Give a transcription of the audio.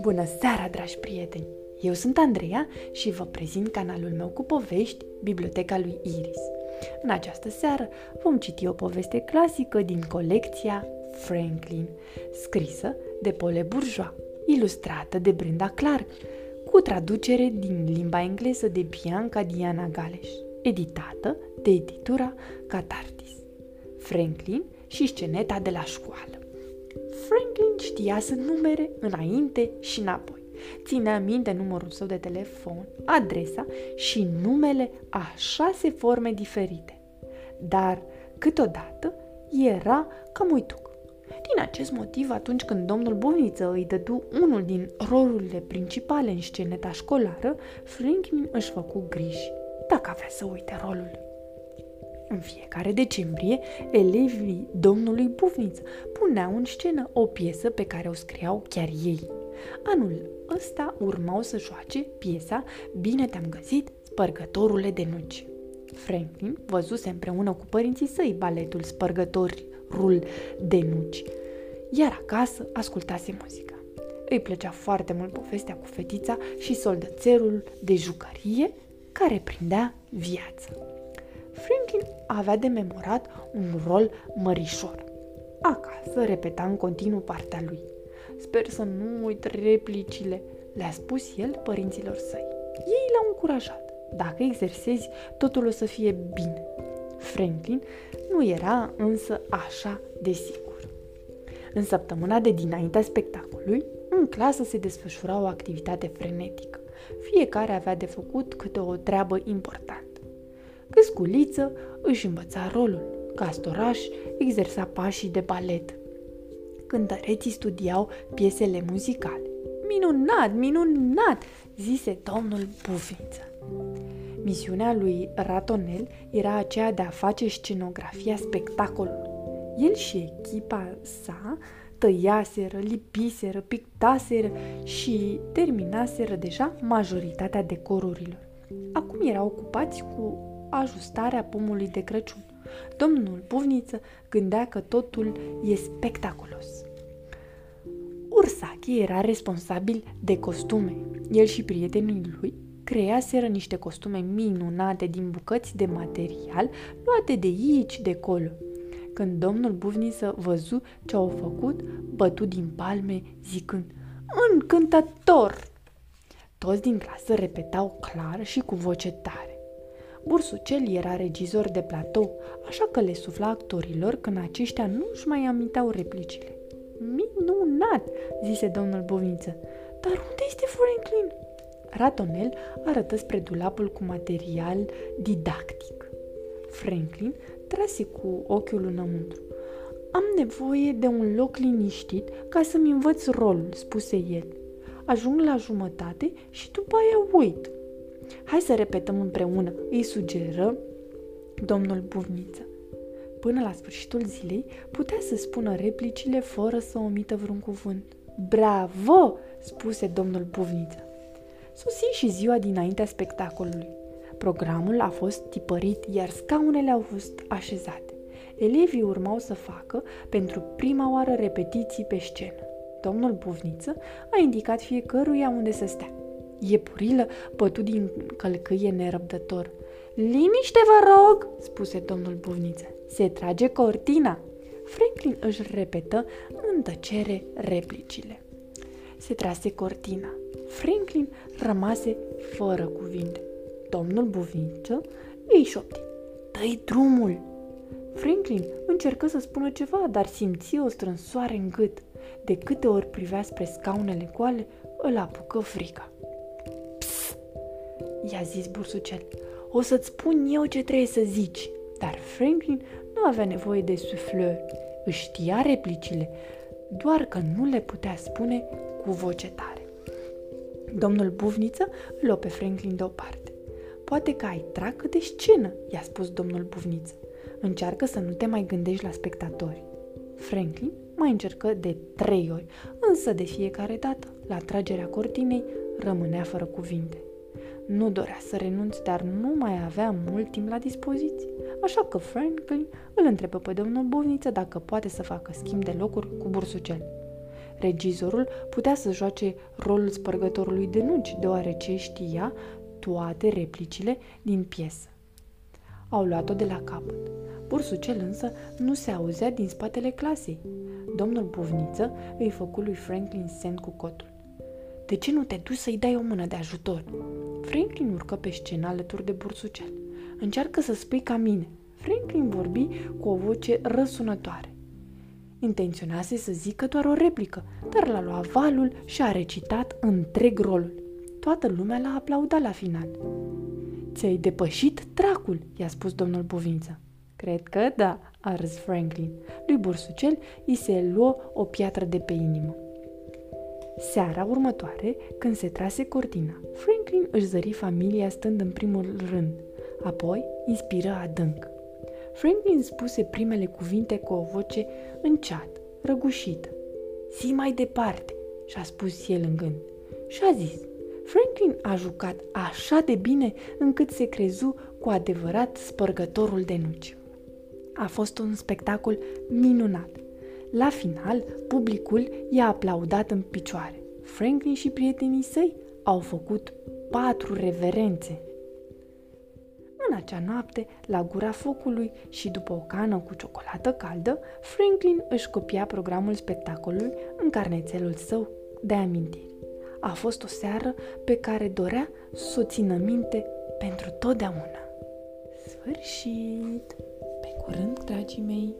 Bună seara, dragi prieteni! Eu sunt Andreea și vă prezint canalul meu cu povești, Biblioteca lui Iris. În această seară vom citi o poveste clasică din colecția Franklin, scrisă de Pole Bourgeois, ilustrată de Brenda Clark, cu traducere din limba engleză de Bianca Diana Galeș, editată de editura Catartis. Franklin și sceneta de la școală. Franklin știa să numere înainte și înapoi. Ținea minte numărul său de telefon, adresa și numele a șase forme diferite. Dar, câteodată, era cam uituc. Din acest motiv, atunci când domnul Buniță îi dădu unul din rolurile principale în sceneta școlară, Franklin își făcu griji dacă avea să uite rolul. În fiecare decembrie, elevii domnului Bufniță puneau în scenă o piesă pe care o scriau chiar ei. Anul ăsta urmau să joace piesa Bine te-am găsit, spărgătorule de nuci. Franklin văzuse împreună cu părinții săi baletul Spărgătorul de nuci, iar acasă ascultase muzica. Îi plăcea foarte mult povestea cu fetița și soldățelul de jucărie care prindea viață. Franklin avea de memorat un rol mărișor. Acasă repeta în continuu partea lui. Sper să nu uit replicile, le-a spus el părinților săi. Ei l-au încurajat. Dacă exersezi, totul o să fie bine. Franklin nu era însă așa de sigur. În săptămâna de dinaintea spectacolului, în clasă se desfășura o activitate frenetică. Fiecare avea de făcut câte o treabă importantă. Gâsculiță își învăța rolul. Castoraș exersa pașii de balet. Cântăreții studiau piesele muzicale. Minunat, minunat, zise domnul Bufință. Misiunea lui Ratonel era aceea de a face scenografia spectacolului. El și echipa sa tăiaseră, lipiseră, pictaseră și terminaseră deja majoritatea decorurilor. Acum erau ocupați cu ajustarea pomului de Crăciun. Domnul Puvniță gândea că totul e spectaculos. Ursache era responsabil de costume. El și prietenii lui creaseră niște costume minunate din bucăți de material luate de aici, de colo. Când domnul Buvniță văzu ce au făcut, bătu din palme zicând Încântător! Toți din clasă repetau clar și cu voce tare. Bursucel era regizor de platou, așa că le sufla actorilor când aceștia nu își mai aminteau replicile. Minunat, zise domnul Bovniță. Dar unde este Franklin? Ratonel arătă spre dulapul cu material didactic. Franklin trase cu ochiul înăuntru. Am nevoie de un loc liniștit ca să-mi învăț rolul, spuse el. Ajung la jumătate și după aia uit. Hai să repetăm împreună, îi sugeră domnul Buvniță. Până la sfârșitul zilei, putea să spună replicile fără să omită vreun cuvânt. Bravo! spuse domnul Buvniță. Susi și ziua dinaintea spectacolului. Programul a fost tipărit, iar scaunele au fost așezate. Elevii urmau să facă, pentru prima oară, repetiții pe scenă. Domnul Buvniță a indicat fiecăruia unde să stea. Iepurilă bătu din călcâie nerăbdător. Liniște, vă rog, spuse domnul Buvniță. Se trage cortina. Franklin își repetă în tăcere replicile. Se trase cortina. Franklin rămase fără cuvinte. Domnul Buvniță îi șopti. Dă-i drumul! Franklin încercă să spună ceva, dar simți o strânsoare în gât. De câte ori privea spre scaunele goale, îl apucă frica i-a zis bursucel. O să-ți spun eu ce trebuie să zici. Dar Franklin nu avea nevoie de sufleur. Își știa replicile, doar că nu le putea spune cu voce tare. Domnul Buvniță îl luă pe Franklin deoparte. Poate că ai tracă de scenă, i-a spus domnul Buvniță. Încearcă să nu te mai gândești la spectatori. Franklin mai încercă de trei ori, însă de fiecare dată, la tragerea cortinei, rămânea fără cuvinte. Nu dorea să renunțe, dar nu mai avea mult timp la dispoziție. așa că Franklin îl întrebă pe domnul Bovniță dacă poate să facă schimb de locuri cu bursucel. Regizorul putea să joace rolul spărgătorului de nuci, deoarece știa toate replicile din piesă. Au luat-o de la capăt. Bursucel însă nu se auzea din spatele clasei. Domnul Buvniță îi făcu lui Franklin semn cu cotul. De ce nu te duci să-i dai o mână de ajutor? Franklin urcă pe scenă alături de bursucel. Încearcă să spui ca mine. Franklin vorbi cu o voce răsunătoare. Intenționase să zică doar o replică, dar l-a luat valul și a recitat întreg rolul. Toată lumea l-a aplaudat la final. Ți-ai depășit dracul, i-a spus domnul Bovință. Cred că da, a râs Franklin. Lui Bursucel îi se luă o piatră de pe inimă. Seara următoare, când se trase cortina, Franklin își zări familia stând în primul rând, apoi inspiră adânc. Franklin spuse primele cuvinte cu o voce înceată, răgușită. Zi mai departe, și-a spus el în gând. Și a zis, Franklin a jucat așa de bine încât se crezu cu adevărat spărgătorul de nuci. A fost un spectacol minunat. La final, publicul i-a aplaudat în picioare. Franklin și prietenii săi au făcut patru reverențe. În acea noapte, la gura focului și după o cană cu ciocolată caldă, Franklin își copia programul spectacolului în carnețelul său de amintiri. A fost o seară pe care dorea să o țină minte pentru totdeauna. Sfârșit! Pe curând, dragii mei!